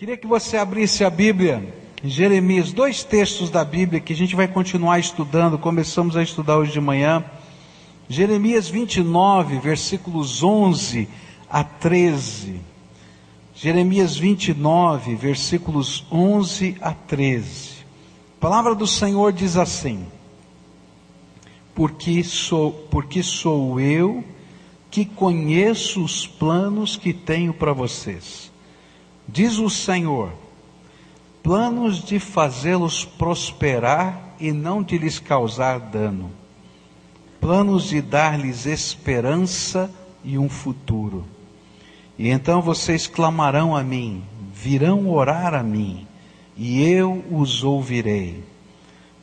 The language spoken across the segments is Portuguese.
Queria que você abrisse a Bíblia, Jeremias, dois textos da Bíblia que a gente vai continuar estudando, começamos a estudar hoje de manhã. Jeremias 29, versículos 11 a 13. Jeremias 29, versículos 11 a 13. A palavra do Senhor diz assim: Porque sou, porque sou eu que conheço os planos que tenho para vocês Diz o Senhor: planos de fazê-los prosperar e não de lhes causar dano, planos de dar-lhes esperança e um futuro. E então vocês clamarão a mim, virão orar a mim, e eu os ouvirei.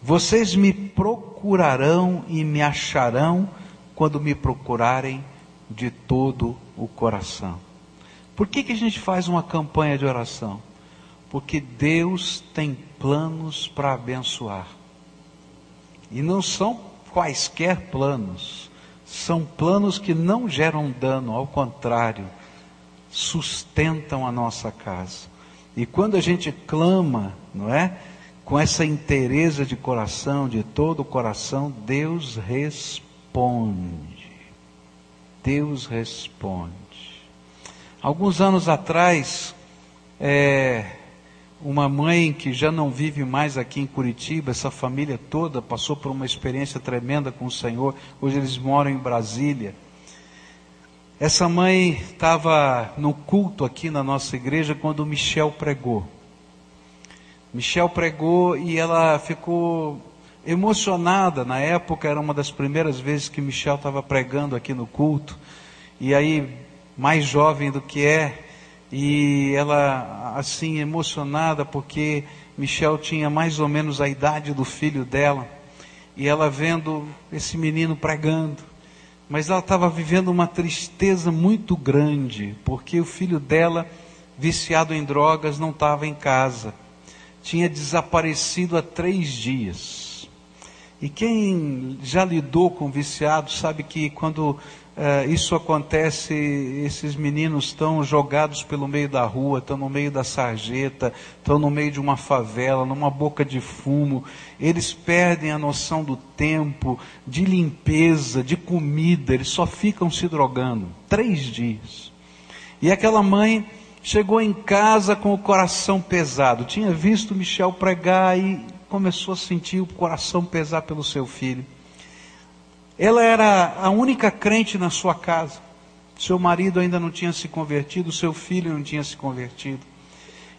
Vocês me procurarão e me acharão quando me procurarem de todo o coração. Por que, que a gente faz uma campanha de oração? Porque Deus tem planos para abençoar. E não são quaisquer planos, são planos que não geram dano, ao contrário, sustentam a nossa casa. E quando a gente clama, não é? Com essa inteireza de coração, de todo o coração, Deus responde. Deus responde. Alguns anos atrás, é, uma mãe que já não vive mais aqui em Curitiba, essa família toda passou por uma experiência tremenda com o Senhor. Hoje eles moram em Brasília. Essa mãe estava no culto aqui na nossa igreja quando o Michel pregou. Michel pregou e ela ficou emocionada. Na época era uma das primeiras vezes que Michel estava pregando aqui no culto. E aí mais jovem do que é, e ela assim emocionada porque Michel tinha mais ou menos a idade do filho dela, e ela vendo esse menino pregando, mas ela estava vivendo uma tristeza muito grande, porque o filho dela, viciado em drogas, não estava em casa, tinha desaparecido há três dias. E quem já lidou com viciado sabe que quando Uh, isso acontece, esses meninos estão jogados pelo meio da rua, estão no meio da sarjeta, estão no meio de uma favela, numa boca de fumo, eles perdem a noção do tempo, de limpeza, de comida, eles só ficam se drogando. Três dias. E aquela mãe chegou em casa com o coração pesado, tinha visto Michel pregar e começou a sentir o coração pesar pelo seu filho. Ela era a única crente na sua casa. Seu marido ainda não tinha se convertido, seu filho não tinha se convertido.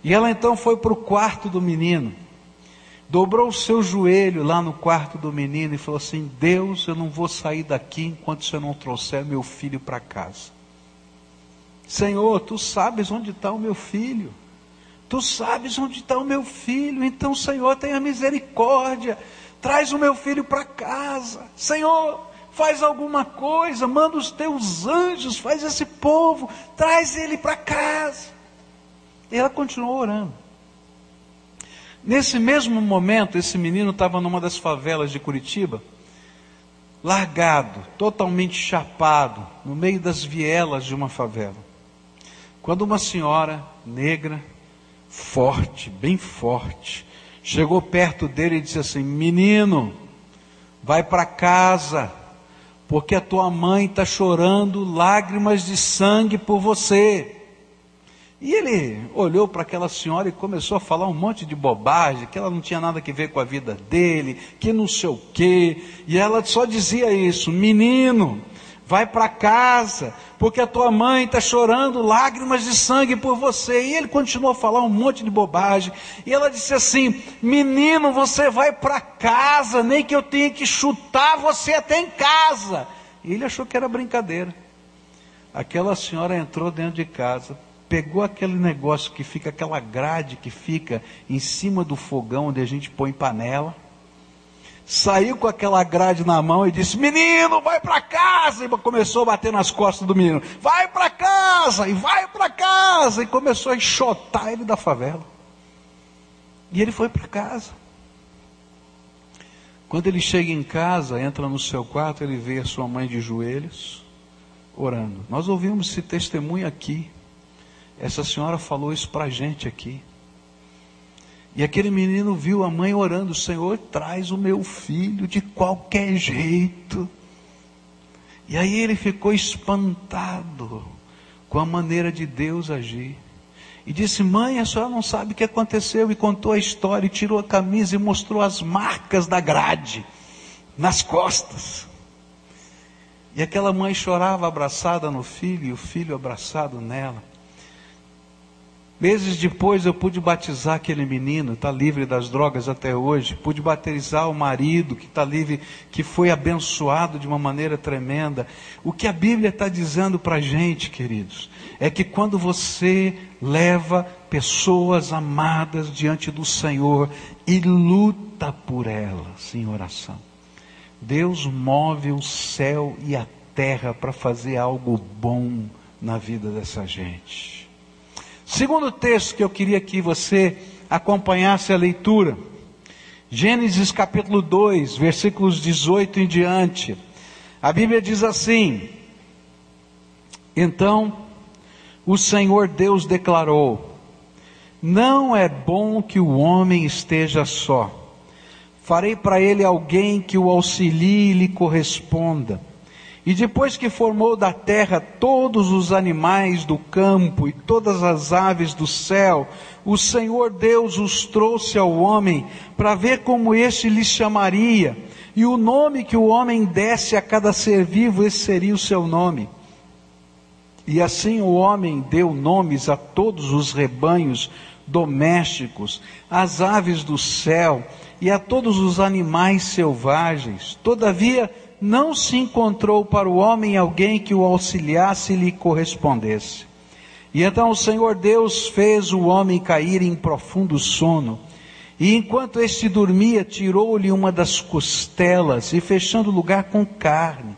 E ela então foi para o quarto do menino, dobrou o seu joelho lá no quarto do menino e falou assim: Deus, eu não vou sair daqui enquanto você não trouxer meu filho para casa. Senhor, tu sabes onde está o meu filho. Tu sabes onde está o meu filho. Então, Senhor, tenha misericórdia. Traz o meu filho para casa. Senhor, faz alguma coisa, manda os teus anjos, faz esse povo, traz ele para casa. E ela continuou orando. Nesse mesmo momento, esse menino estava numa das favelas de Curitiba, largado, totalmente chapado, no meio das vielas de uma favela. Quando uma senhora negra, forte, bem forte, chegou perto dele e disse assim: Menino, vai para casa, porque a tua mãe está chorando lágrimas de sangue por você. E ele olhou para aquela senhora e começou a falar um monte de bobagem, que ela não tinha nada a ver com a vida dele, que não sei o quê. E ela só dizia isso: menino, vai para casa, porque a tua mãe está chorando lágrimas de sangue por você. E ele continuou a falar um monte de bobagem. E ela disse assim: Menino, você vai para casa, nem que eu tenha que chutar você até em casa. E ele achou que era brincadeira. Aquela senhora entrou dentro de casa, pegou aquele negócio que fica, aquela grade que fica em cima do fogão onde a gente põe panela saiu com aquela grade na mão e disse: Menino, vai para casa! E começou a bater nas costas do menino: Vai para casa! E vai para casa! E começou a enxotar ele da favela. E ele foi para casa. Quando ele chega em casa, entra no seu quarto, ele vê a sua mãe de joelhos, orando. Nós ouvimos esse testemunho aqui. Essa senhora falou isso para a gente aqui. E aquele menino viu a mãe orando: Senhor, traz o meu filho de qualquer jeito. E aí ele ficou espantado com a maneira de Deus agir. E disse: Mãe, a senhora não sabe o que aconteceu. E contou a história, e tirou a camisa e mostrou as marcas da grade nas costas. E aquela mãe chorava abraçada no filho, e o filho abraçado nela. Meses depois eu pude batizar aquele menino, está livre das drogas até hoje. Pude batizar o marido que está livre, que foi abençoado de uma maneira tremenda. O que a Bíblia está dizendo para a gente, queridos, é que quando você leva pessoas amadas diante do Senhor e luta por elas em oração, Deus move o céu e a terra para fazer algo bom na vida dessa gente. Segundo texto que eu queria que você acompanhasse a leitura, Gênesis capítulo 2, versículos 18 em diante. A Bíblia diz assim: Então o Senhor Deus declarou: Não é bom que o homem esteja só. Farei para ele alguém que o auxilie e lhe corresponda. E depois que formou da terra todos os animais do campo e todas as aves do céu, o Senhor Deus os trouxe ao homem para ver como este lhe chamaria. E o nome que o homem desse a cada ser vivo, esse seria o seu nome. E assim o homem deu nomes a todos os rebanhos domésticos, às aves do céu e a todos os animais selvagens. Todavia, não se encontrou para o homem alguém que o auxiliasse e lhe correspondesse. E então o Senhor Deus fez o homem cair em profundo sono. E enquanto este dormia, tirou-lhe uma das costelas e fechando o lugar com carne.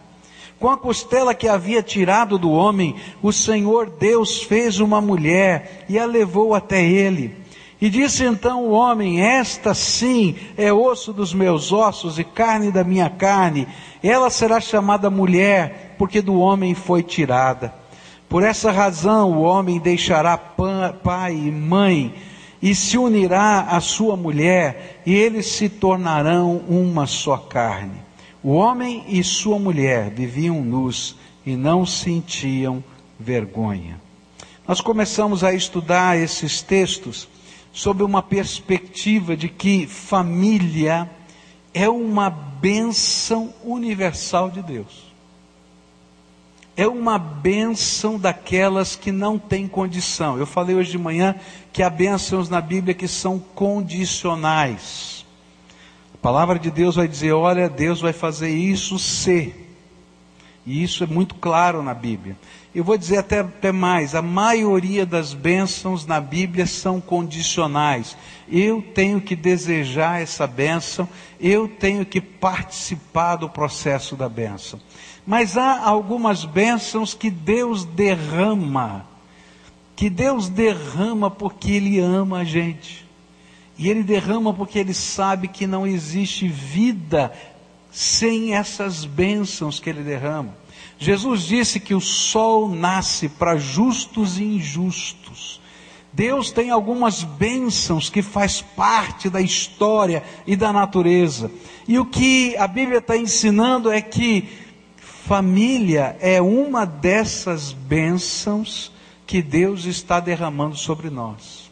Com a costela que havia tirado do homem, o Senhor Deus fez uma mulher e a levou até ele. E disse então o homem: Esta sim é osso dos meus ossos e carne da minha carne. Ela será chamada mulher, porque do homem foi tirada. Por essa razão o homem deixará pai e mãe e se unirá à sua mulher, e eles se tornarão uma só carne. O homem e sua mulher viviam nus e não sentiam vergonha. Nós começamos a estudar esses textos sob uma perspectiva de que família é uma bênção universal de Deus. É uma bênção daquelas que não têm condição. Eu falei hoje de manhã que há bênçãos na Bíblia que são condicionais. A palavra de Deus vai dizer: olha, Deus vai fazer isso se. E isso é muito claro na Bíblia. Eu vou dizer até, até mais: a maioria das bênçãos na Bíblia são condicionais. Eu tenho que desejar essa bênção, eu tenho que participar do processo da bênção. Mas há algumas bênçãos que Deus derrama, que Deus derrama porque Ele ama a gente. E Ele derrama porque Ele sabe que não existe vida sem essas bênçãos que Ele derrama. Jesus disse que o sol nasce para justos e injustos. Deus tem algumas bênçãos que faz parte da história e da natureza. E o que a Bíblia está ensinando é que família é uma dessas bênçãos que Deus está derramando sobre nós.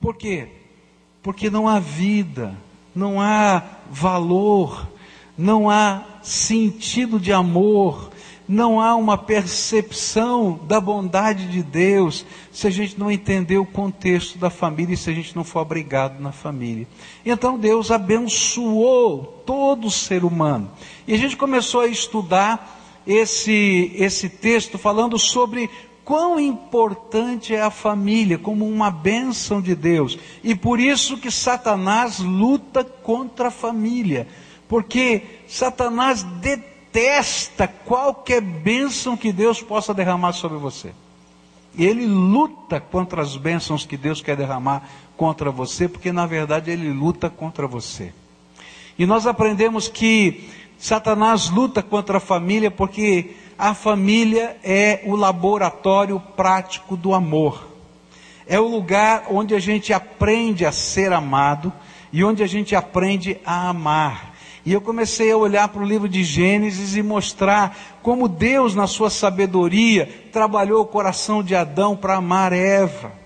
Por quê? Porque não há vida, não há valor, não há sentido de amor, não há uma percepção da bondade de Deus se a gente não entender o contexto da família e se a gente não for abrigado na família. Então Deus abençoou todo ser humano. E a gente começou a estudar esse, esse texto falando sobre quão importante é a família como uma bênção de Deus. E por isso que Satanás luta contra a família. Porque Satanás detesta detesta qualquer bênção que Deus possa derramar sobre você. Ele luta contra as bênçãos que Deus quer derramar contra você, porque na verdade ele luta contra você. E nós aprendemos que Satanás luta contra a família porque a família é o laboratório prático do amor. é o lugar onde a gente aprende a ser amado e onde a gente aprende a amar. E eu comecei a olhar para o livro de Gênesis e mostrar como Deus, na sua sabedoria, trabalhou o coração de Adão para amar Eva.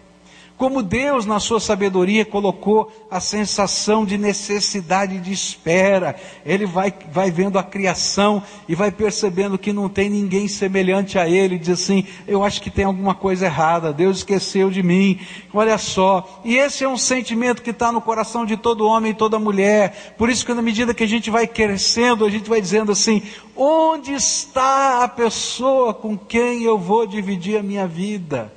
Como Deus, na sua sabedoria, colocou a sensação de necessidade de espera. Ele vai, vai vendo a criação e vai percebendo que não tem ninguém semelhante a Ele. Diz assim: Eu acho que tem alguma coisa errada. Deus esqueceu de mim. Olha só. E esse é um sentimento que está no coração de todo homem e toda mulher. Por isso que, na medida que a gente vai crescendo, a gente vai dizendo assim: Onde está a pessoa com quem eu vou dividir a minha vida?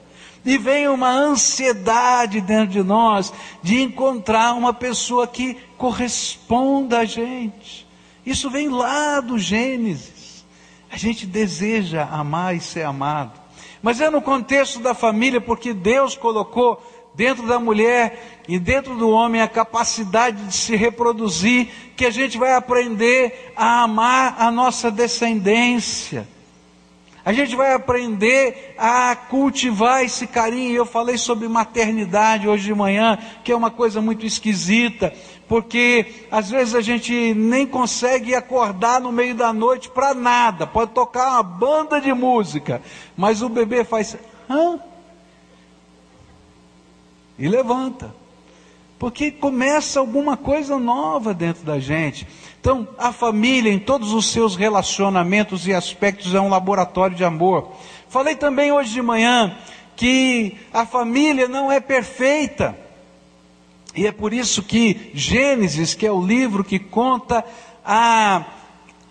E vem uma ansiedade dentro de nós de encontrar uma pessoa que corresponda a gente. Isso vem lá do Gênesis. A gente deseja amar e ser amado. Mas é no contexto da família, porque Deus colocou dentro da mulher e dentro do homem a capacidade de se reproduzir, que a gente vai aprender a amar a nossa descendência. A gente vai aprender a cultivar esse carinho. Eu falei sobre maternidade hoje de manhã, que é uma coisa muito esquisita, porque às vezes a gente nem consegue acordar no meio da noite para nada. Pode tocar uma banda de música, mas o bebê faz hã? E levanta. Porque começa alguma coisa nova dentro da gente. Então, a família, em todos os seus relacionamentos e aspectos, é um laboratório de amor. Falei também hoje de manhã que a família não é perfeita. E é por isso que Gênesis, que é o livro que conta a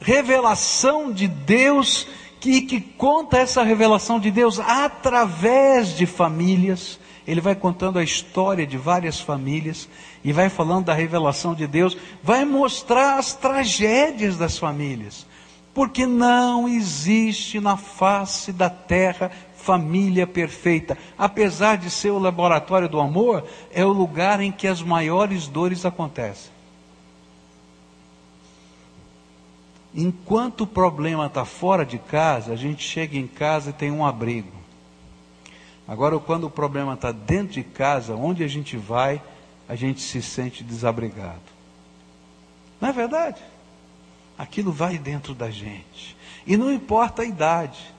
revelação de Deus, que, que conta essa revelação de Deus através de famílias, ele vai contando a história de várias famílias e vai falando da revelação de Deus, vai mostrar as tragédias das famílias. Porque não existe na face da terra família perfeita. Apesar de ser o laboratório do amor, é o lugar em que as maiores dores acontecem. Enquanto o problema está fora de casa, a gente chega em casa e tem um abrigo. Agora, quando o problema está dentro de casa, onde a gente vai, a gente se sente desabrigado. Não é verdade? Aquilo vai dentro da gente. E não importa a idade.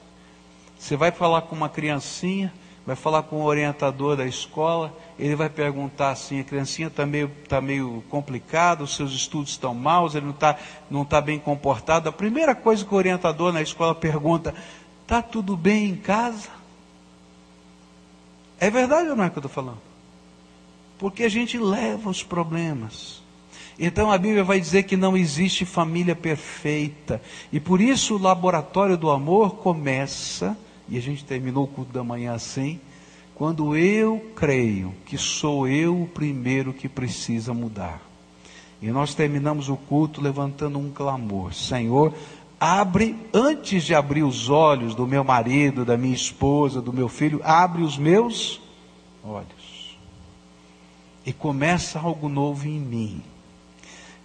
Você vai falar com uma criancinha, vai falar com o orientador da escola, ele vai perguntar assim, a criancinha está meio, tá meio complicada, os seus estudos estão maus, ele não está não tá bem comportado. A primeira coisa que o orientador na escola pergunta, está tudo bem em casa? É verdade ou não é que eu estou falando? Porque a gente leva os problemas. Então a Bíblia vai dizer que não existe família perfeita. E por isso o laboratório do amor começa, e a gente terminou o culto da manhã assim, quando eu creio que sou eu o primeiro que precisa mudar. E nós terminamos o culto levantando um clamor: Senhor, abre, antes de abrir os olhos do meu marido, da minha esposa, do meu filho, abre os meus olhos. E começa algo novo em mim.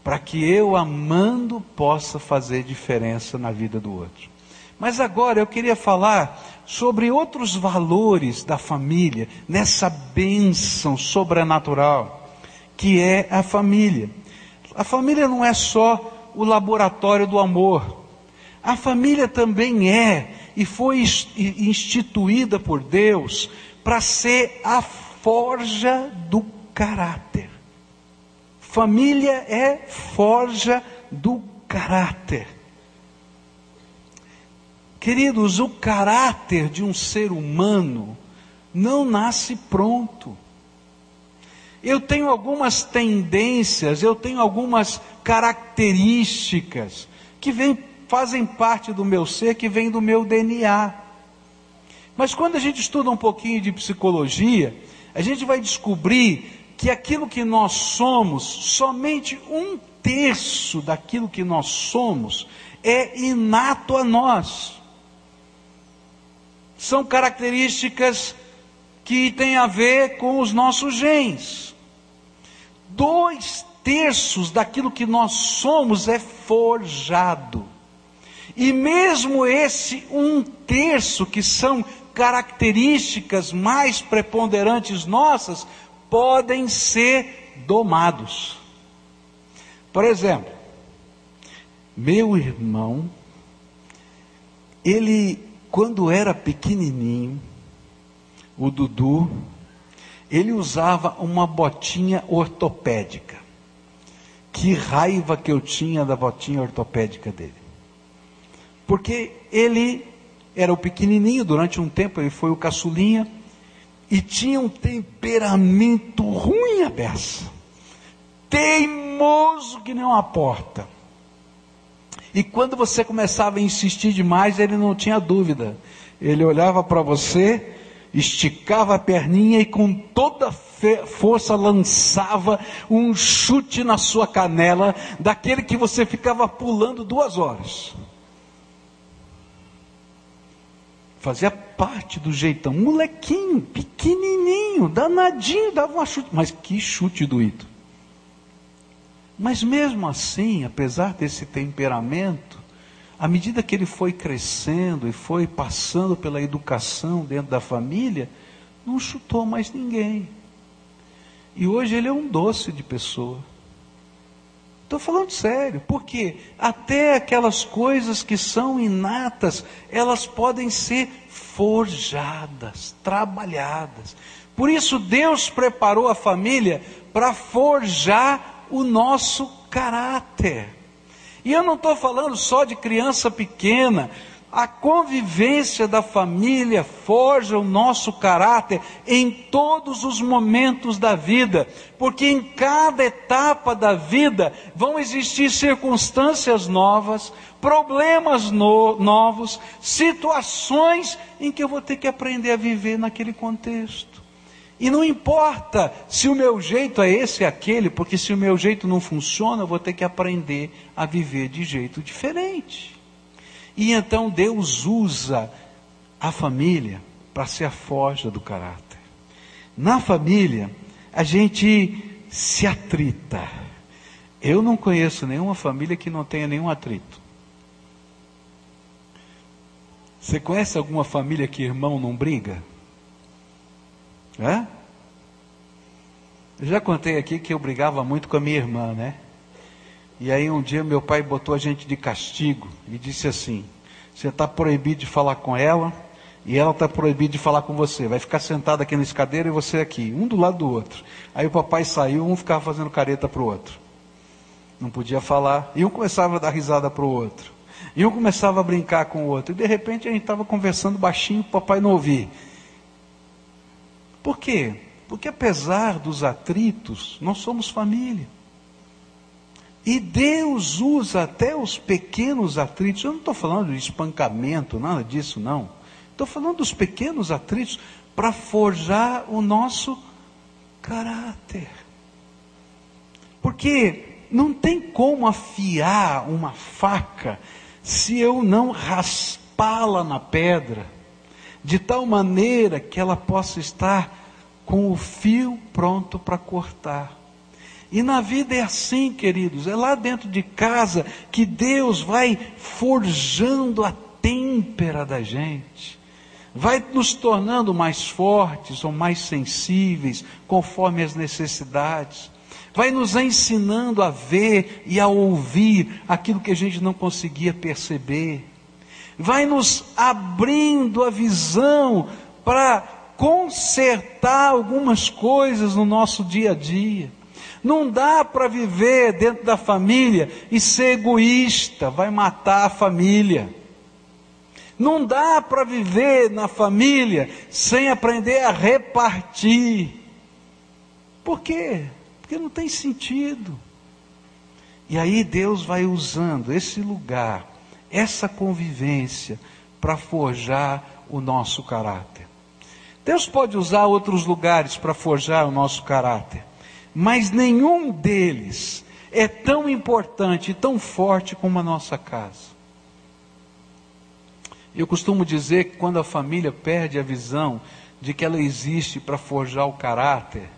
Para que eu, amando, possa fazer diferença na vida do outro. Mas agora eu queria falar sobre outros valores da família, nessa bênção sobrenatural, que é a família. A família não é só o laboratório do amor, a família também é e foi instituída por Deus para ser a forja do caráter. Família é forja do caráter. Queridos, o caráter de um ser humano não nasce pronto. Eu tenho algumas tendências, eu tenho algumas características que vêm fazem parte do meu ser, que vem do meu DNA. Mas quando a gente estuda um pouquinho de psicologia, a gente vai descobrir que aquilo que nós somos, somente um terço daquilo que nós somos, é inato a nós. São características que têm a ver com os nossos genes. Dois terços daquilo que nós somos é forjado. E mesmo esse um terço, que são características mais preponderantes nossas, podem ser domados. Por exemplo, meu irmão, ele, quando era pequenininho, o Dudu, ele usava uma botinha ortopédica. Que raiva que eu tinha da botinha ortopédica dele. Porque ele era o pequenininho, durante um tempo ele foi o caçulinha, e tinha um temperamento ruim a beça. Teimoso que nem uma porta. E quando você começava a insistir demais, ele não tinha dúvida. Ele olhava para você, esticava a perninha e com toda força lançava um chute na sua canela, daquele que você ficava pulando duas horas. Fazia parte do jeitão, molequinho, pequenininho, danadinho, dava uma chute, mas que chute doído. Mas mesmo assim, apesar desse temperamento, à medida que ele foi crescendo e foi passando pela educação dentro da família, não chutou mais ninguém. E hoje ele é um doce de pessoa. Estou falando sério, porque até aquelas coisas que são inatas, elas podem ser forjadas, trabalhadas. Por isso Deus preparou a família para forjar o nosso caráter. E eu não estou falando só de criança pequena, a convivência da família forja o nosso caráter em todos os momentos da vida, porque em cada etapa da vida vão existir circunstâncias novas, problemas no, novos, situações em que eu vou ter que aprender a viver naquele contexto. E não importa se o meu jeito é esse ou aquele, porque se o meu jeito não funciona, eu vou ter que aprender a viver de jeito diferente. E então Deus usa a família para ser a forja do caráter. Na família, a gente se atrita. Eu não conheço nenhuma família que não tenha nenhum atrito. Você conhece alguma família que irmão não briga? É? Eu já contei aqui que eu brigava muito com a minha irmã, né? E aí um dia meu pai botou a gente de castigo e disse assim: você está proibido de falar com ela e ela está proibida de falar com você. Vai ficar sentado aqui na escadeira e você aqui, um do lado do outro. Aí o papai saiu, um ficava fazendo careta para o outro. Não podia falar. E um começava a dar risada para o outro. E um começava a brincar com o outro. E de repente a gente estava conversando baixinho, o papai não ouvia. Por quê? Porque apesar dos atritos, nós somos família. E Deus usa até os pequenos atritos. Eu não estou falando de espancamento, nada disso, não. Estou falando dos pequenos atritos para forjar o nosso caráter. Porque não tem como afiar uma faca se eu não raspá-la na pedra, de tal maneira que ela possa estar com o fio pronto para cortar. E na vida é assim, queridos, é lá dentro de casa que Deus vai forjando a têmpera da gente, vai nos tornando mais fortes ou mais sensíveis, conforme as necessidades, vai nos ensinando a ver e a ouvir aquilo que a gente não conseguia perceber, vai nos abrindo a visão para consertar algumas coisas no nosso dia a dia. Não dá para viver dentro da família e ser egoísta, vai matar a família. Não dá para viver na família sem aprender a repartir. Por quê? Porque não tem sentido. E aí Deus vai usando esse lugar, essa convivência, para forjar o nosso caráter. Deus pode usar outros lugares para forjar o nosso caráter mas nenhum deles é tão importante tão forte como a nossa casa. Eu costumo dizer que quando a família perde a visão de que ela existe para forjar o caráter,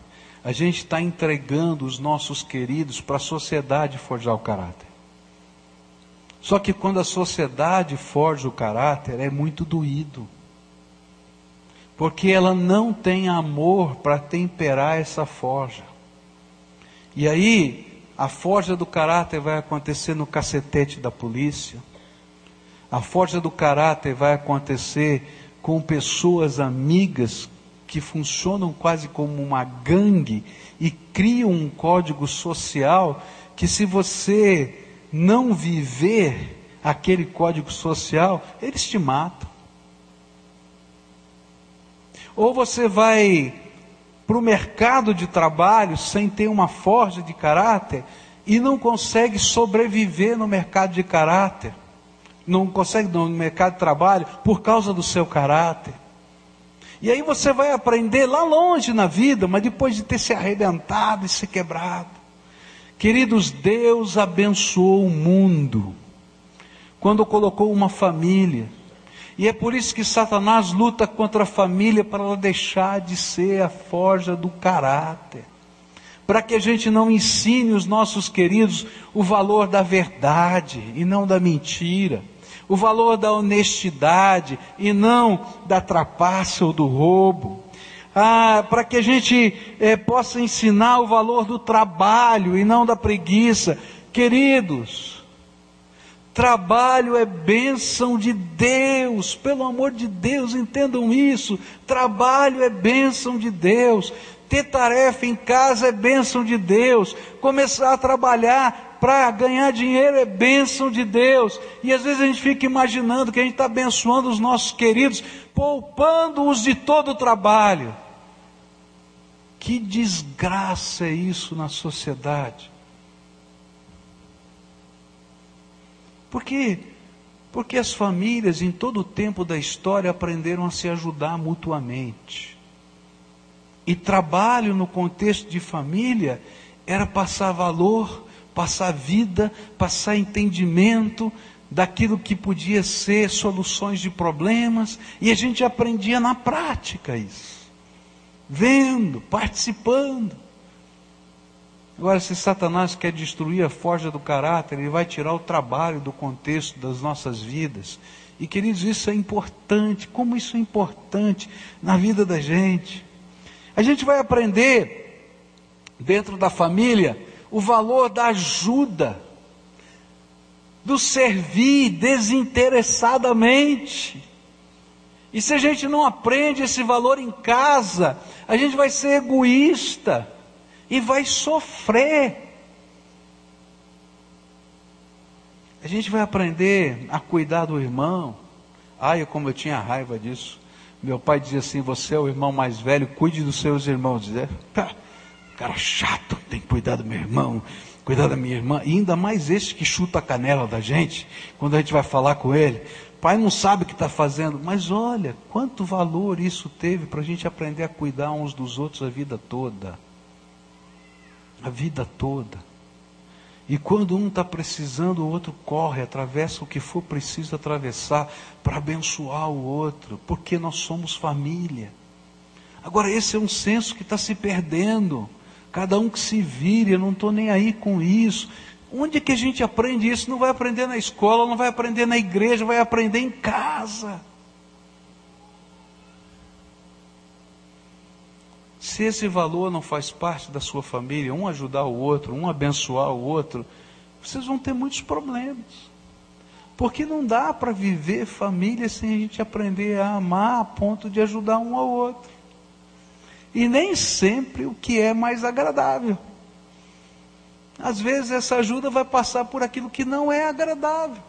a gente está entregando os nossos queridos para a sociedade forjar o caráter. Só que quando a sociedade forja o caráter, é muito doído. porque ela não tem amor para temperar essa forja. E aí, a forja do caráter vai acontecer no cacetete da polícia, a forja do caráter vai acontecer com pessoas amigas que funcionam quase como uma gangue e criam um código social que, se você não viver aquele código social, eles te matam. Ou você vai para o mercado de trabalho sem ter uma forja de caráter e não consegue sobreviver no mercado de caráter não consegue no mercado de trabalho por causa do seu caráter. E aí você vai aprender lá longe na vida, mas depois de ter se arrebentado e se quebrado. Queridos, Deus abençoou o mundo quando colocou uma família. E é por isso que Satanás luta contra a família para ela deixar de ser a forja do caráter. Para que a gente não ensine os nossos queridos o valor da verdade e não da mentira o valor da honestidade e não da trapaça ou do roubo. Ah, para que a gente eh, possa ensinar o valor do trabalho e não da preguiça. Queridos, trabalho é bênção de Deus, pelo amor de Deus, entendam isso. Trabalho é bênção de Deus. Ter tarefa em casa é bênção de Deus. Começar a trabalhar para ganhar dinheiro é bênção de Deus. E às vezes a gente fica imaginando que a gente está abençoando os nossos queridos, poupando-os de todo o trabalho. Que desgraça é isso na sociedade. Por quê? Porque as famílias em todo o tempo da história aprenderam a se ajudar mutuamente. E trabalho no contexto de família era passar valor passar vida, passar entendimento daquilo que podia ser soluções de problemas, e a gente aprendia na prática isso, vendo, participando. Agora, se Satanás quer destruir a forja do caráter, ele vai tirar o trabalho do contexto das nossas vidas. E queridos, isso é importante, como isso é importante na vida da gente. A gente vai aprender dentro da família o valor da ajuda, do servir desinteressadamente. E se a gente não aprende esse valor em casa, a gente vai ser egoísta e vai sofrer. A gente vai aprender a cuidar do irmão. Ai, como eu tinha raiva disso. Meu pai dizia assim: Você é o irmão mais velho, cuide dos seus irmãos. Dizia, Cara chato, tem que cuidar do meu irmão, cuidar da minha irmã. E ainda mais este que chuta a canela da gente, quando a gente vai falar com ele. Pai não sabe o que está fazendo, mas olha, quanto valor isso teve para a gente aprender a cuidar uns dos outros a vida toda. A vida toda. E quando um está precisando, o outro corre, atravessa o que for preciso atravessar para abençoar o outro, porque nós somos família. Agora, esse é um senso que está se perdendo. Cada um que se vire, eu não estou nem aí com isso. Onde é que a gente aprende isso? Não vai aprender na escola, não vai aprender na igreja, vai aprender em casa. Se esse valor não faz parte da sua família, um ajudar o outro, um abençoar o outro, vocês vão ter muitos problemas. Porque não dá para viver família sem a gente aprender a amar a ponto de ajudar um ao outro e nem sempre o que é mais agradável. Às vezes essa ajuda vai passar por aquilo que não é agradável,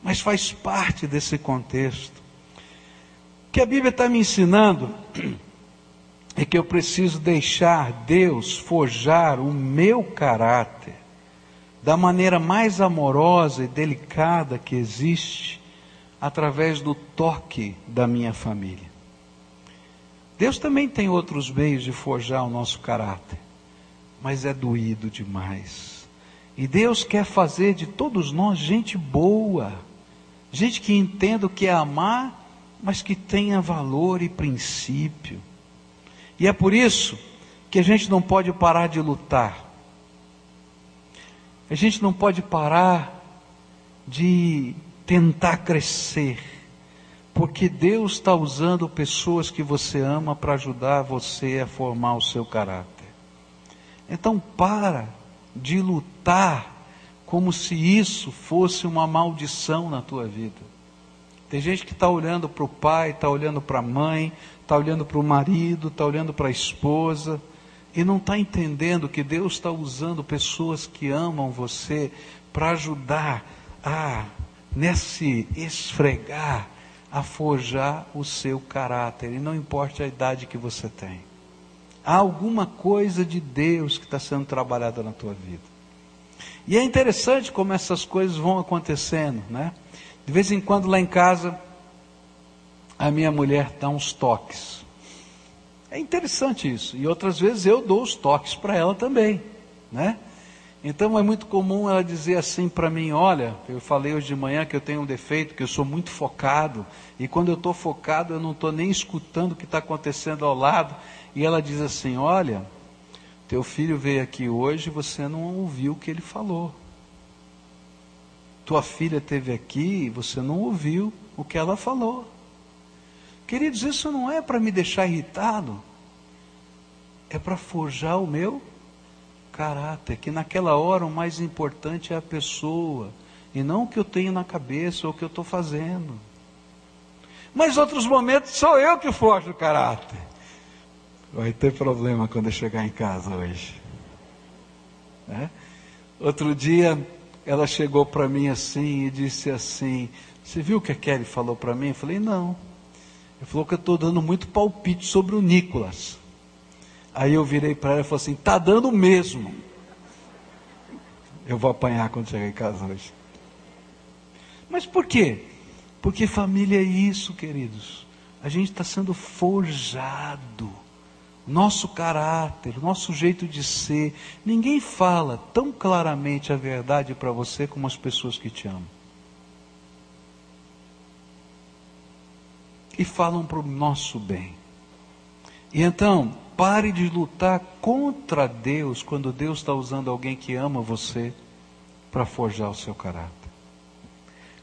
mas faz parte desse contexto. O que a Bíblia está me ensinando é que eu preciso deixar Deus forjar o meu caráter da maneira mais amorosa e delicada que existe, através do toque da minha família. Deus também tem outros meios de forjar o nosso caráter, mas é doído demais. E Deus quer fazer de todos nós gente boa, gente que entenda o que é amar, mas que tenha valor e princípio. E é por isso que a gente não pode parar de lutar. A gente não pode parar de tentar crescer Porque Deus está usando pessoas que você ama para ajudar você a formar o seu caráter. Então para de lutar como se isso fosse uma maldição na tua vida. Tem gente que está olhando para o pai, está olhando para a mãe, está olhando para o marido, está olhando para a esposa, e não está entendendo que Deus está usando pessoas que amam você para ajudar a, nesse esfregar, a forjar o seu caráter, e não importa a idade que você tem. Há alguma coisa de Deus que está sendo trabalhada na tua vida. E é interessante como essas coisas vão acontecendo, né? De vez em quando lá em casa, a minha mulher dá uns toques. É interessante isso. E outras vezes eu dou os toques para ela também, né? Então é muito comum ela dizer assim para mim: Olha, eu falei hoje de manhã que eu tenho um defeito, que eu sou muito focado, e quando eu estou focado eu não estou nem escutando o que está acontecendo ao lado. E ela diz assim: Olha, teu filho veio aqui hoje e você não ouviu o que ele falou. Tua filha esteve aqui e você não ouviu o que ela falou. Queridos, isso não é para me deixar irritado, é para forjar o meu caráter, que naquela hora o mais importante é a pessoa, e não o que eu tenho na cabeça ou o que eu estou fazendo. Mas outros momentos sou eu que forjo o caráter. Vai ter problema quando eu chegar em casa hoje. É? Outro dia, ela chegou para mim assim e disse assim: Você viu o que a Kelly falou para mim? Eu falei: Não. Ele falou que eu estou dando muito palpite sobre o Nicolas. Aí eu virei para ela e falei assim: Está dando mesmo. Eu vou apanhar quando chegar em casa hoje. Mas por quê? Porque família é isso, queridos. A gente está sendo forjado. Nosso caráter, nosso jeito de ser. Ninguém fala tão claramente a verdade para você como as pessoas que te amam. E falam para o nosso bem. E então, pare de lutar contra Deus quando Deus está usando alguém que ama você para forjar o seu caráter.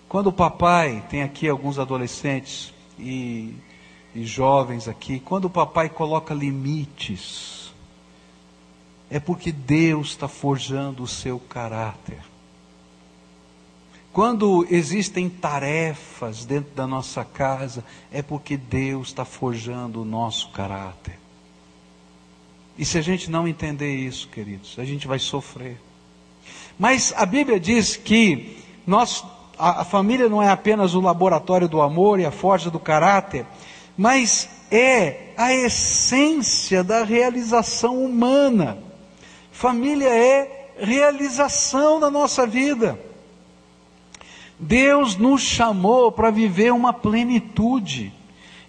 Quando o papai, tem aqui alguns adolescentes e, e jovens aqui, quando o papai coloca limites, é porque Deus está forjando o seu caráter. Quando existem tarefas dentro da nossa casa, é porque Deus está forjando o nosso caráter. E se a gente não entender isso, queridos, a gente vai sofrer. Mas a Bíblia diz que nós, a, a família não é apenas o laboratório do amor e a forja do caráter, mas é a essência da realização humana. Família é realização da nossa vida. Deus nos chamou para viver uma plenitude.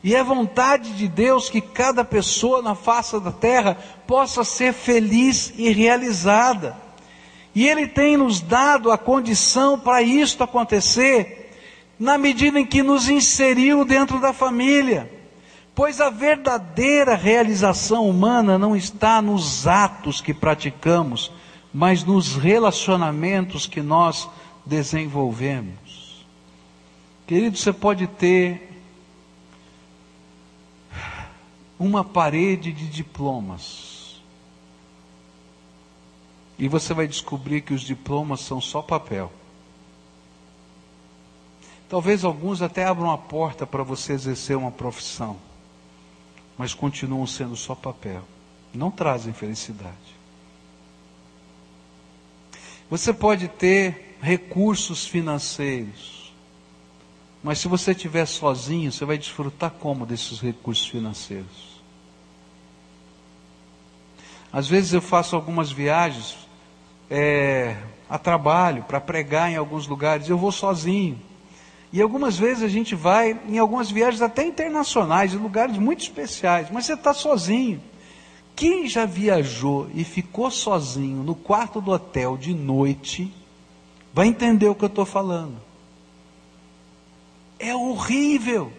E é vontade de Deus que cada pessoa na face da terra possa ser feliz e realizada. E Ele tem nos dado a condição para isto acontecer, na medida em que nos inseriu dentro da família. Pois a verdadeira realização humana não está nos atos que praticamos, mas nos relacionamentos que nós desenvolvemos. Querido, você pode ter uma parede de diplomas. E você vai descobrir que os diplomas são só papel. Talvez alguns até abram a porta para você exercer uma profissão, mas continuam sendo só papel. Não trazem felicidade. Você pode ter recursos financeiros, mas se você estiver sozinho, você vai desfrutar como desses recursos financeiros? Às vezes eu faço algumas viagens é, a trabalho, para pregar em alguns lugares, eu vou sozinho. E algumas vezes a gente vai em algumas viagens até internacionais, em lugares muito especiais, mas você está sozinho. Quem já viajou e ficou sozinho no quarto do hotel de noite, vai entender o que eu estou falando. É horrível.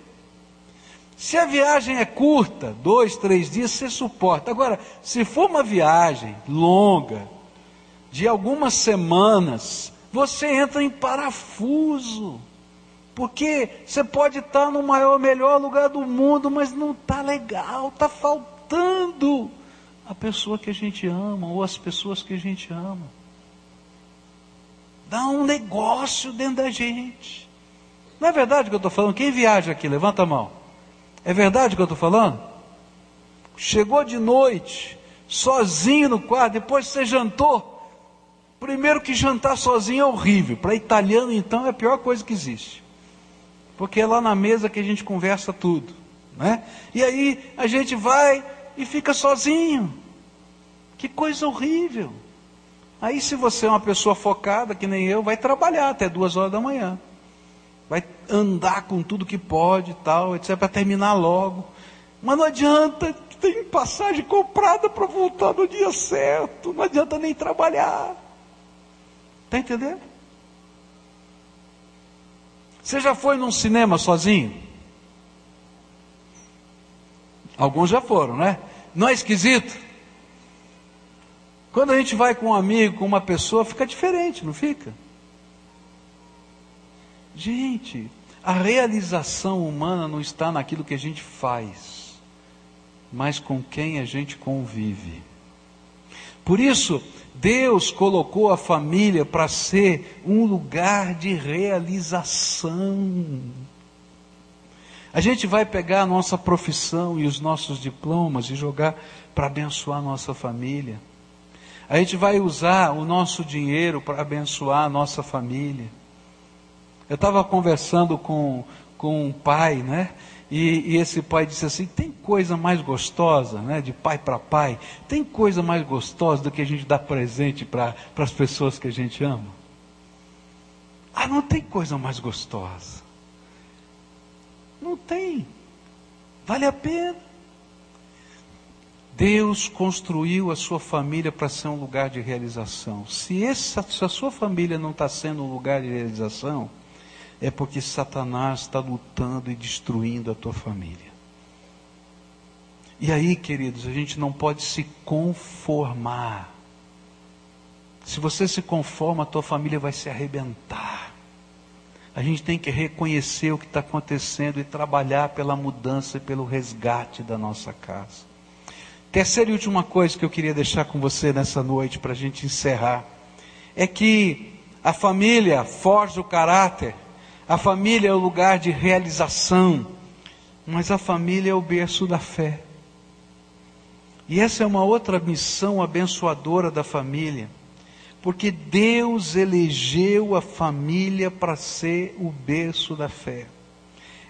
Se a viagem é curta, dois, três dias, você suporta. Agora, se for uma viagem longa, de algumas semanas, você entra em parafuso. Porque você pode estar no maior, melhor lugar do mundo, mas não está legal, está faltando a pessoa que a gente ama ou as pessoas que a gente ama. Dá um negócio dentro da gente. Não é verdade o que eu estou falando? Quem viaja aqui, levanta a mão. É verdade o que eu estou falando? Chegou de noite, sozinho no quarto, depois você jantou. Primeiro que jantar sozinho é horrível. Para italiano, então, é a pior coisa que existe. Porque é lá na mesa que a gente conversa tudo. Né? E aí a gente vai e fica sozinho. Que coisa horrível. Aí, se você é uma pessoa focada, que nem eu, vai trabalhar até duas horas da manhã. Vai andar com tudo que pode e tal, etc., para terminar logo. Mas não adianta, tem passagem comprada para voltar no dia certo. Não adianta nem trabalhar. Está entendendo? Você já foi num cinema sozinho? Alguns já foram, né? Não é esquisito? Quando a gente vai com um amigo, com uma pessoa, fica diferente, não fica? Gente, a realização humana não está naquilo que a gente faz, mas com quem a gente convive. Por isso, Deus colocou a família para ser um lugar de realização. A gente vai pegar a nossa profissão e os nossos diplomas e jogar para abençoar a nossa família. A gente vai usar o nosso dinheiro para abençoar a nossa família. Eu estava conversando com, com um pai, né? E, e, esse pai disse assim: tem coisa mais gostosa, né, de pai para pai, tem coisa mais gostosa do que a gente dar presente para as pessoas que a gente ama? Ah, não tem coisa mais gostosa. Não tem. Vale a pena. Deus construiu a sua família para ser um lugar de realização. Se, essa, se a sua família não está sendo um lugar de realização, é porque Satanás está lutando e destruindo a tua família. E aí, queridos, a gente não pode se conformar. Se você se conforma, a tua família vai se arrebentar. A gente tem que reconhecer o que está acontecendo e trabalhar pela mudança e pelo resgate da nossa casa. Terceira e última coisa que eu queria deixar com você nessa noite, para a gente encerrar, é que a família forja o caráter a família é o lugar de realização, mas a família é o berço da fé. E essa é uma outra missão abençoadora da família, porque Deus elegeu a família para ser o berço da fé.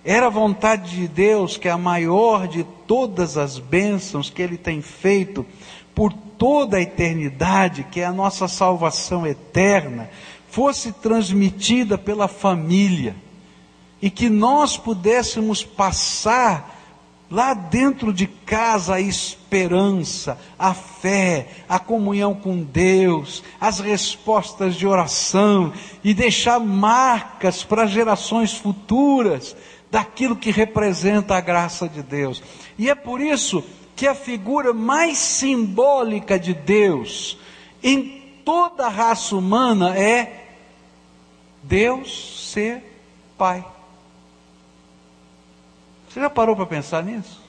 Era a vontade de Deus que a maior de todas as bênçãos que Ele tem feito por toda a eternidade, que é a nossa salvação eterna, fosse transmitida pela família e que nós pudéssemos passar lá dentro de casa a esperança, a fé, a comunhão com Deus, as respostas de oração e deixar marcas para gerações futuras daquilo que representa a graça de Deus. E é por isso que a figura mais simbólica de Deus em toda a raça humana é Deus ser Pai. Você já parou para pensar nisso?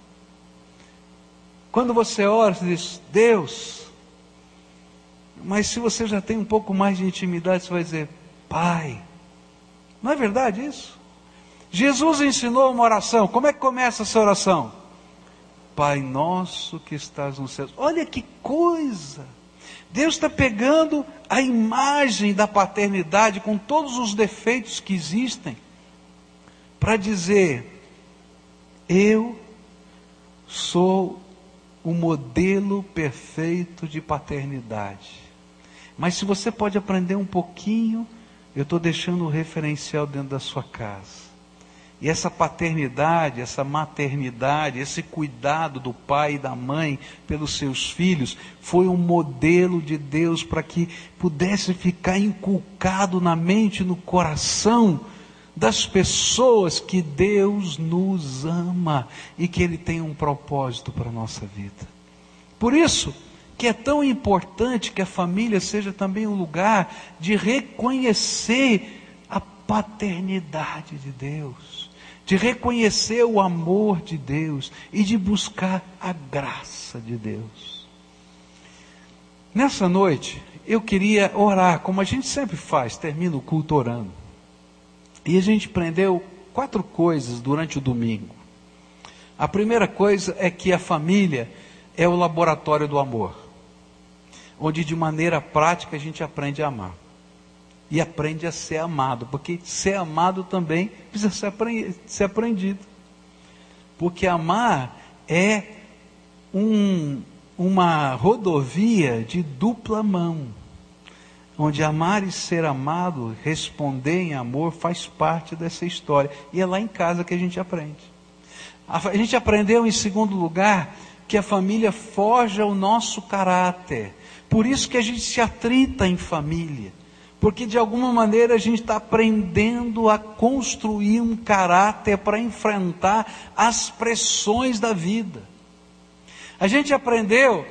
Quando você ora, você diz, Deus. Mas se você já tem um pouco mais de intimidade, você vai dizer, Pai. Não é verdade isso? Jesus ensinou uma oração. Como é que começa essa oração? Pai nosso que estás no céu. Olha que coisa! Deus está pegando a imagem da paternidade com todos os defeitos que existem, para dizer: eu sou o modelo perfeito de paternidade. Mas se você pode aprender um pouquinho, eu estou deixando o referencial dentro da sua casa. E essa paternidade, essa maternidade, esse cuidado do pai e da mãe pelos seus filhos, foi um modelo de Deus para que pudesse ficar inculcado na mente no coração das pessoas que Deus nos ama e que Ele tem um propósito para a nossa vida. Por isso que é tão importante que a família seja também um lugar de reconhecer paternidade de Deus, de reconhecer o amor de Deus e de buscar a graça de Deus. Nessa noite, eu queria orar, como a gente sempre faz, termina o culto orando. E a gente prendeu quatro coisas durante o domingo. A primeira coisa é que a família é o laboratório do amor, onde de maneira prática a gente aprende a amar e aprende a ser amado, porque ser amado também precisa ser aprendido. Porque amar é um, uma rodovia de dupla mão, onde amar e ser amado, responder em amor, faz parte dessa história. E é lá em casa que a gente aprende. A gente aprendeu, em segundo lugar, que a família forja o nosso caráter. Por isso que a gente se atrita em família porque de alguma maneira a gente está aprendendo a construir um caráter para enfrentar as pressões da vida. A gente aprendeu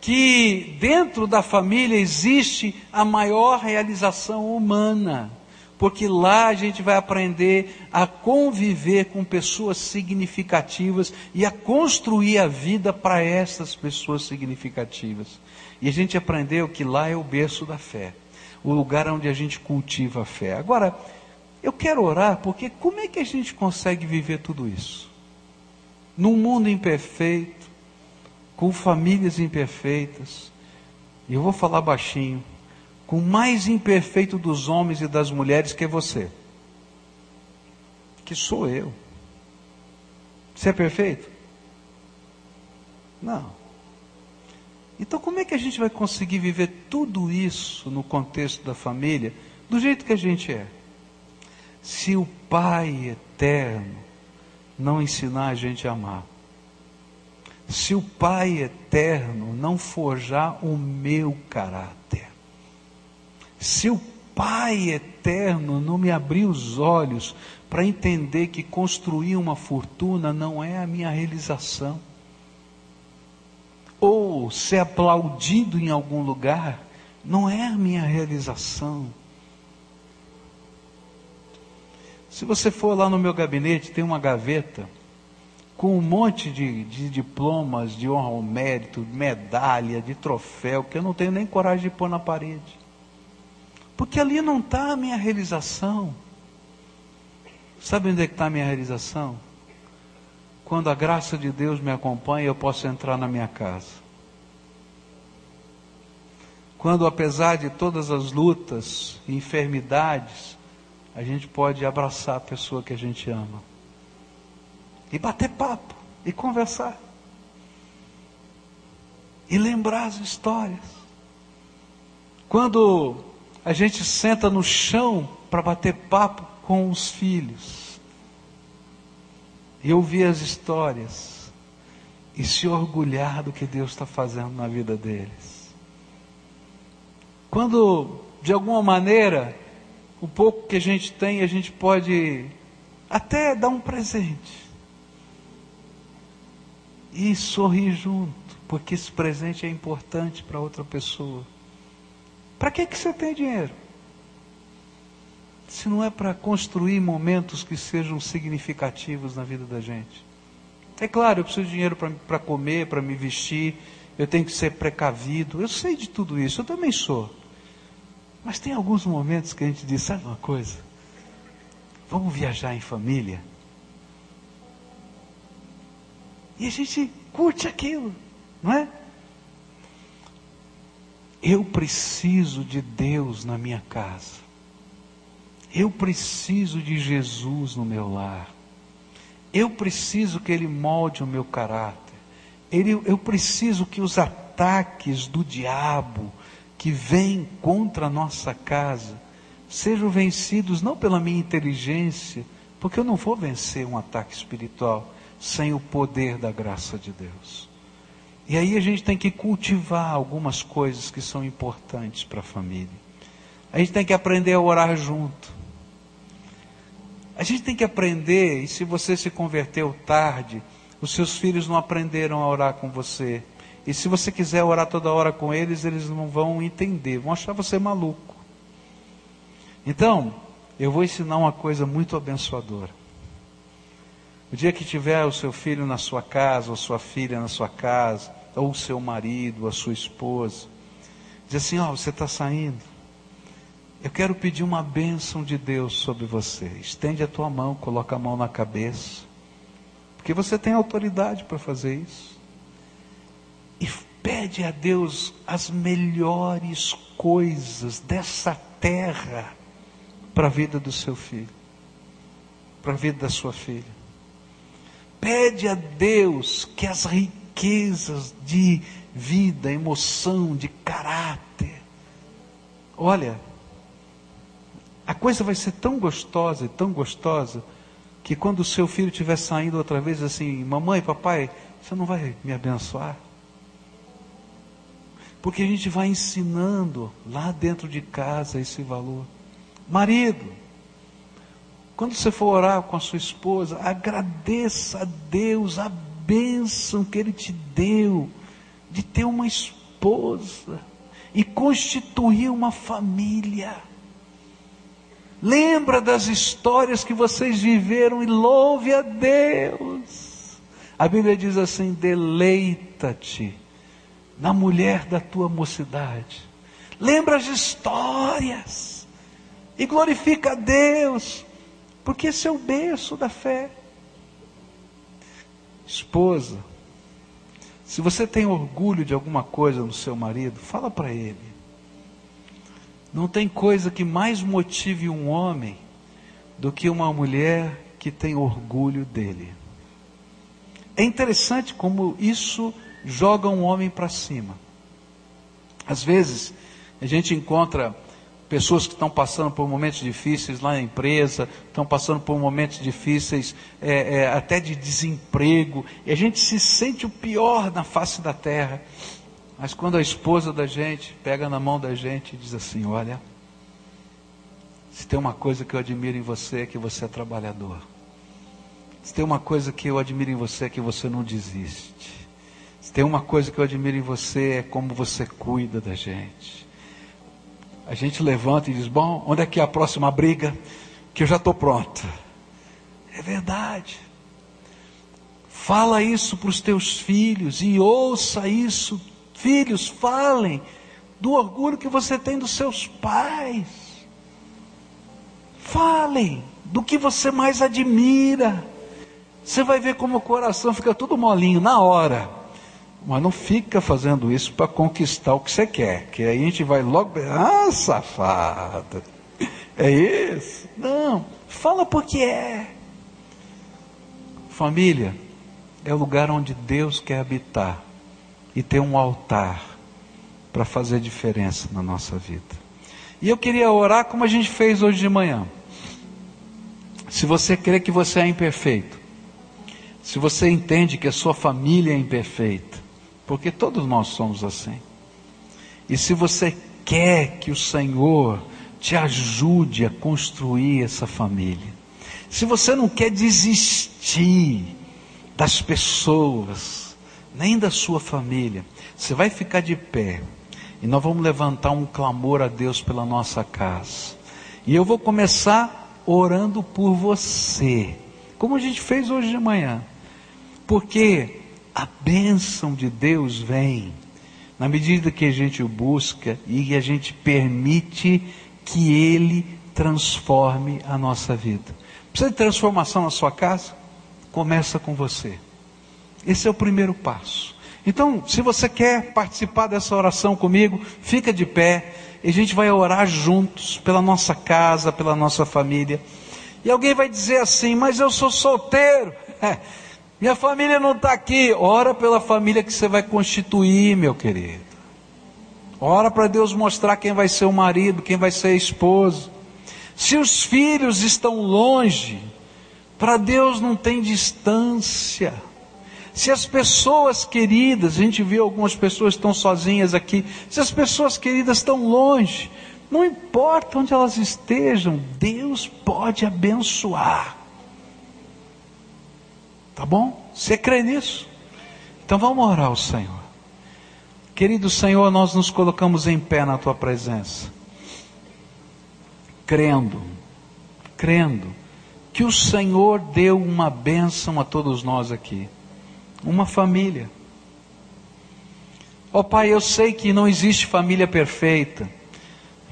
que dentro da família existe a maior realização humana, porque lá a gente vai aprender a conviver com pessoas significativas e a construir a vida para essas pessoas significativas. E a gente aprendeu que lá é o berço da fé o lugar onde a gente cultiva a fé. Agora, eu quero orar porque como é que a gente consegue viver tudo isso? Num mundo imperfeito, com famílias imperfeitas, e eu vou falar baixinho, com o mais imperfeito dos homens e das mulheres que é você, que sou eu. Você é perfeito? Não. Então, como é que a gente vai conseguir viver tudo isso no contexto da família, do jeito que a gente é? Se o Pai eterno não ensinar a gente a amar, se o Pai eterno não forjar o meu caráter, se o Pai eterno não me abrir os olhos para entender que construir uma fortuna não é a minha realização, ou ser aplaudido em algum lugar, não é a minha realização. Se você for lá no meu gabinete, tem uma gaveta com um monte de, de diplomas de honra ao mérito, medalha, de troféu, que eu não tenho nem coragem de pôr na parede. Porque ali não está a minha realização. Sabe onde é que está a minha realização? Quando a graça de Deus me acompanha, eu posso entrar na minha casa. Quando, apesar de todas as lutas e enfermidades, a gente pode abraçar a pessoa que a gente ama. E bater papo, e conversar. E lembrar as histórias. Quando a gente senta no chão para bater papo com os filhos e ouvir as histórias e se orgulhar do que Deus está fazendo na vida deles. Quando, de alguma maneira, o pouco que a gente tem, a gente pode até dar um presente e sorrir junto, porque esse presente é importante para outra pessoa. Para que, que você tem dinheiro? Se não é para construir momentos que sejam significativos na vida da gente? É claro, eu preciso de dinheiro para comer, para me vestir, eu tenho que ser precavido, eu sei de tudo isso, eu também sou. Mas tem alguns momentos que a gente diz: sabe uma coisa? Vamos viajar em família. E a gente curte aquilo, não é? Eu preciso de Deus na minha casa. Eu preciso de Jesus no meu lar. Eu preciso que Ele molde o meu caráter. Ele, eu preciso que os ataques do diabo que vêm contra a nossa casa sejam vencidos não pela minha inteligência, porque eu não vou vencer um ataque espiritual sem o poder da graça de Deus. E aí a gente tem que cultivar algumas coisas que são importantes para a família. A gente tem que aprender a orar junto. A gente tem que aprender, e se você se converteu tarde, os seus filhos não aprenderam a orar com você. E se você quiser orar toda hora com eles, eles não vão entender, vão achar você maluco. Então, eu vou ensinar uma coisa muito abençoadora. O dia que tiver o seu filho na sua casa, ou sua filha na sua casa, ou o seu marido, a sua esposa, diz assim: Ó, oh, você está saindo. Eu quero pedir uma bênção de Deus sobre você. Estende a tua mão, coloca a mão na cabeça. Porque você tem autoridade para fazer isso. E pede a Deus as melhores coisas dessa terra para a vida do seu filho, para a vida da sua filha. Pede a Deus que as riquezas de vida, emoção, de caráter, olha, a coisa vai ser tão gostosa tão gostosa que quando o seu filho estiver saindo outra vez assim, mamãe, papai, você não vai me abençoar? Porque a gente vai ensinando lá dentro de casa esse valor. Marido, quando você for orar com a sua esposa, agradeça a Deus a bênção que Ele te deu de ter uma esposa e constituir uma família. Lembra das histórias que vocês viveram e louve a Deus. A Bíblia diz assim: deleita-te na mulher da tua mocidade. Lembra as histórias e glorifica a Deus, porque esse é o berço da fé. Esposa, se você tem orgulho de alguma coisa no seu marido, fala para ele. Não tem coisa que mais motive um homem do que uma mulher que tem orgulho dele. É interessante como isso joga um homem para cima. Às vezes, a gente encontra pessoas que estão passando por momentos difíceis lá na empresa, estão passando por momentos difíceis é, é, até de desemprego, e a gente se sente o pior na face da terra. Mas quando a esposa da gente pega na mão da gente e diz assim: Olha, se tem uma coisa que eu admiro em você é que você é trabalhador. Se tem uma coisa que eu admiro em você é que você não desiste. Se tem uma coisa que eu admiro em você é como você cuida da gente a gente levanta e diz: Bom, onde é que é a próxima briga? Que eu já estou pronto. É verdade. Fala isso para os teus filhos e ouça isso. Filhos, falem do orgulho que você tem dos seus pais. Falem do que você mais admira. Você vai ver como o coração fica tudo molinho na hora. Mas não fica fazendo isso para conquistar o que você quer, que aí a gente vai logo, ah, safado, é isso? Não, fala porque é. Família é o lugar onde Deus quer habitar e ter um altar para fazer diferença na nossa vida. E eu queria orar como a gente fez hoje de manhã. Se você crê que você é imperfeito, se você entende que a sua família é imperfeita, porque todos nós somos assim. E se você quer que o Senhor te ajude a construir essa família, se você não quer desistir das pessoas, nem da sua família, você vai ficar de pé e nós vamos levantar um clamor a Deus pela nossa casa. E eu vou começar orando por você, como a gente fez hoje de manhã, porque a bênção de Deus vem na medida que a gente o busca e a gente permite que Ele transforme a nossa vida. Precisa de transformação na sua casa? Começa com você. Esse é o primeiro passo. Então, se você quer participar dessa oração comigo, fica de pé e a gente vai orar juntos pela nossa casa, pela nossa família. E alguém vai dizer assim: Mas eu sou solteiro. Minha família não está aqui. Ora pela família que você vai constituir, meu querido. Ora para Deus mostrar quem vai ser o marido, quem vai ser a esposa. Se os filhos estão longe, para Deus não tem distância. Se as pessoas queridas, a gente viu algumas pessoas estão sozinhas aqui, se as pessoas queridas estão longe, não importa onde elas estejam, Deus pode abençoar. Tá bom? Você crê nisso? Então vamos orar ao Senhor. Querido Senhor, nós nos colocamos em pé na tua presença, crendo crendo que o Senhor deu uma bênção a todos nós aqui, uma família. Ó oh, Pai, eu sei que não existe família perfeita,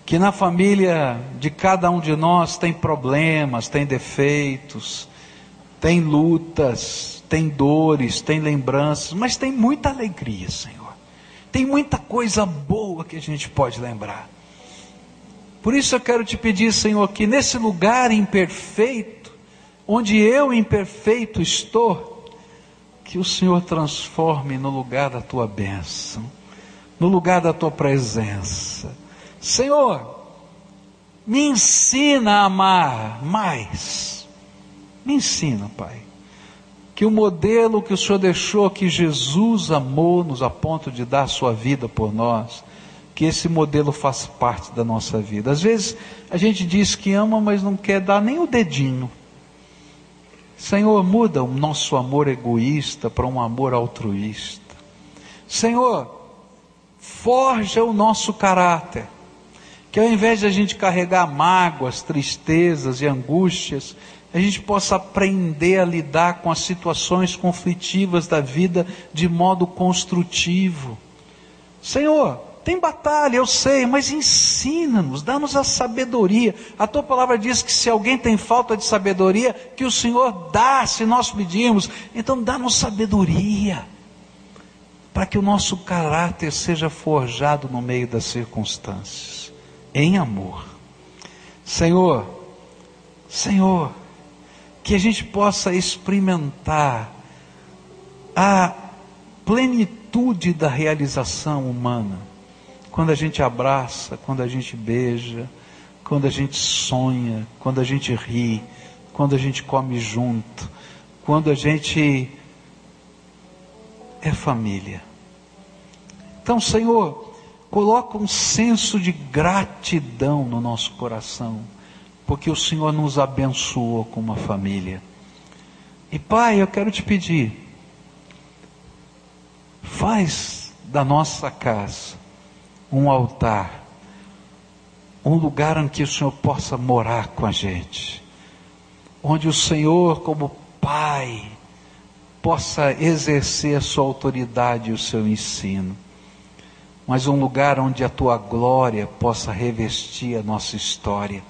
que na família de cada um de nós tem problemas, tem defeitos, tem lutas, tem dores, tem lembranças, mas tem muita alegria, Senhor. Tem muita coisa boa que a gente pode lembrar. Por isso eu quero te pedir, Senhor, que nesse lugar imperfeito, onde eu imperfeito estou, que o Senhor transforme no lugar da tua bênção, no lugar da tua presença. Senhor, me ensina a amar mais. Me ensina, Pai. Que o modelo que o Senhor deixou, que Jesus amou-nos a ponto de dar sua vida por nós, que esse modelo faça parte da nossa vida. Às vezes a gente diz que ama, mas não quer dar nem o dedinho. Senhor, muda o nosso amor egoísta para um amor altruísta. Senhor, forja o nosso caráter. Que ao invés de a gente carregar mágoas, tristezas e angústias, a gente possa aprender a lidar com as situações conflitivas da vida de modo construtivo. Senhor, tem batalha, eu sei, mas ensina-nos, dá-nos a sabedoria. A tua palavra diz que se alguém tem falta de sabedoria, que o Senhor dá se nós pedirmos. Então dá-nos sabedoria, para que o nosso caráter seja forjado no meio das circunstâncias, em amor. Senhor, Senhor, que a gente possa experimentar a plenitude da realização humana quando a gente abraça, quando a gente beija, quando a gente sonha, quando a gente ri, quando a gente come junto, quando a gente é família. Então, Senhor, coloca um senso de gratidão no nosso coração, porque o Senhor nos abençoou com uma família. E Pai, eu quero te pedir, faz da nossa casa um altar, um lugar em que o Senhor possa morar com a gente, onde o Senhor, como Pai, possa exercer a sua autoridade e o seu ensino, mas um lugar onde a tua glória possa revestir a nossa história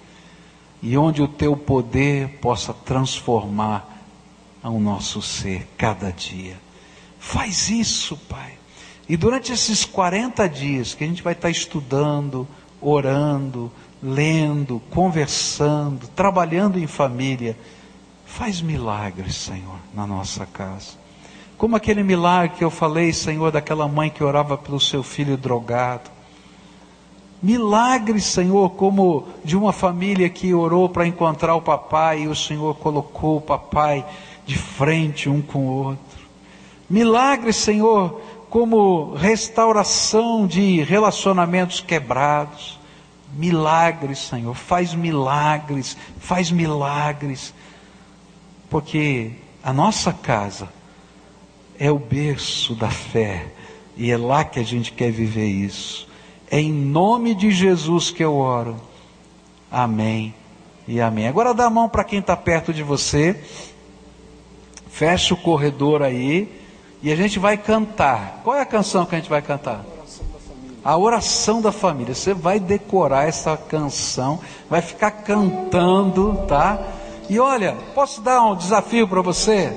e onde o teu poder possa transformar o nosso ser cada dia. Faz isso, Pai. E durante esses 40 dias que a gente vai estar estudando, orando, lendo, conversando, trabalhando em família, faz milagres, Senhor, na nossa casa. Como aquele milagre que eu falei, Senhor, daquela mãe que orava pelo seu filho drogado. Milagres, Senhor, como de uma família que orou para encontrar o papai e o Senhor colocou o papai de frente um com o outro. Milagres, Senhor, como restauração de relacionamentos quebrados. Milagres, Senhor, faz milagres, faz milagres, porque a nossa casa é o berço da fé e é lá que a gente quer viver isso. É em nome de Jesus que eu oro. Amém e amém. Agora dá a mão para quem está perto de você. Fecha o corredor aí. E a gente vai cantar. Qual é a canção que a gente vai cantar? A oração da família. Você vai decorar essa canção, vai ficar cantando, tá? E olha, posso dar um desafio para você?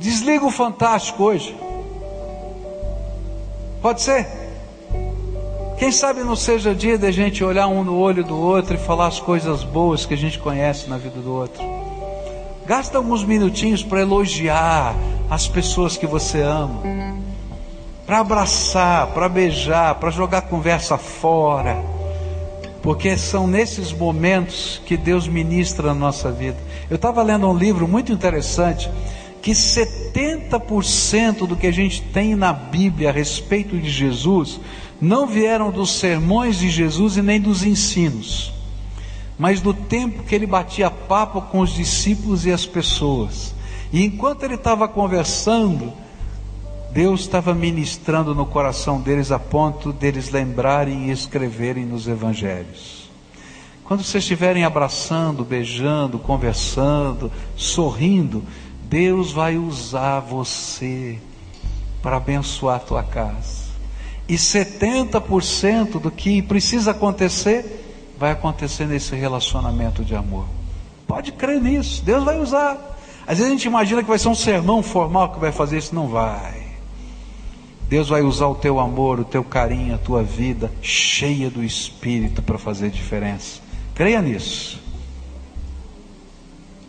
Desliga o fantástico hoje. Pode ser? Quem sabe não seja dia da gente olhar um no olho do outro e falar as coisas boas que a gente conhece na vida do outro. Gasta alguns minutinhos para elogiar as pessoas que você ama, para abraçar, para beijar, para jogar conversa fora, porque são nesses momentos que Deus ministra na nossa vida. Eu estava lendo um livro muito interessante que 70% do que a gente tem na Bíblia a respeito de Jesus não vieram dos sermões de Jesus e nem dos ensinos mas do tempo que ele batia papo com os discípulos e as pessoas. E enquanto ele estava conversando, Deus estava ministrando no coração deles a ponto deles lembrarem e escreverem nos evangelhos. Quando vocês estiverem abraçando, beijando, conversando, sorrindo, Deus vai usar você para abençoar a tua casa. E 70% do que precisa acontecer vai acontecer nesse relacionamento de amor. Pode crer nisso, Deus vai usar. Às vezes a gente imagina que vai ser um sermão formal que vai fazer isso, não vai. Deus vai usar o teu amor, o teu carinho, a tua vida cheia do Espírito para fazer diferença. Creia nisso.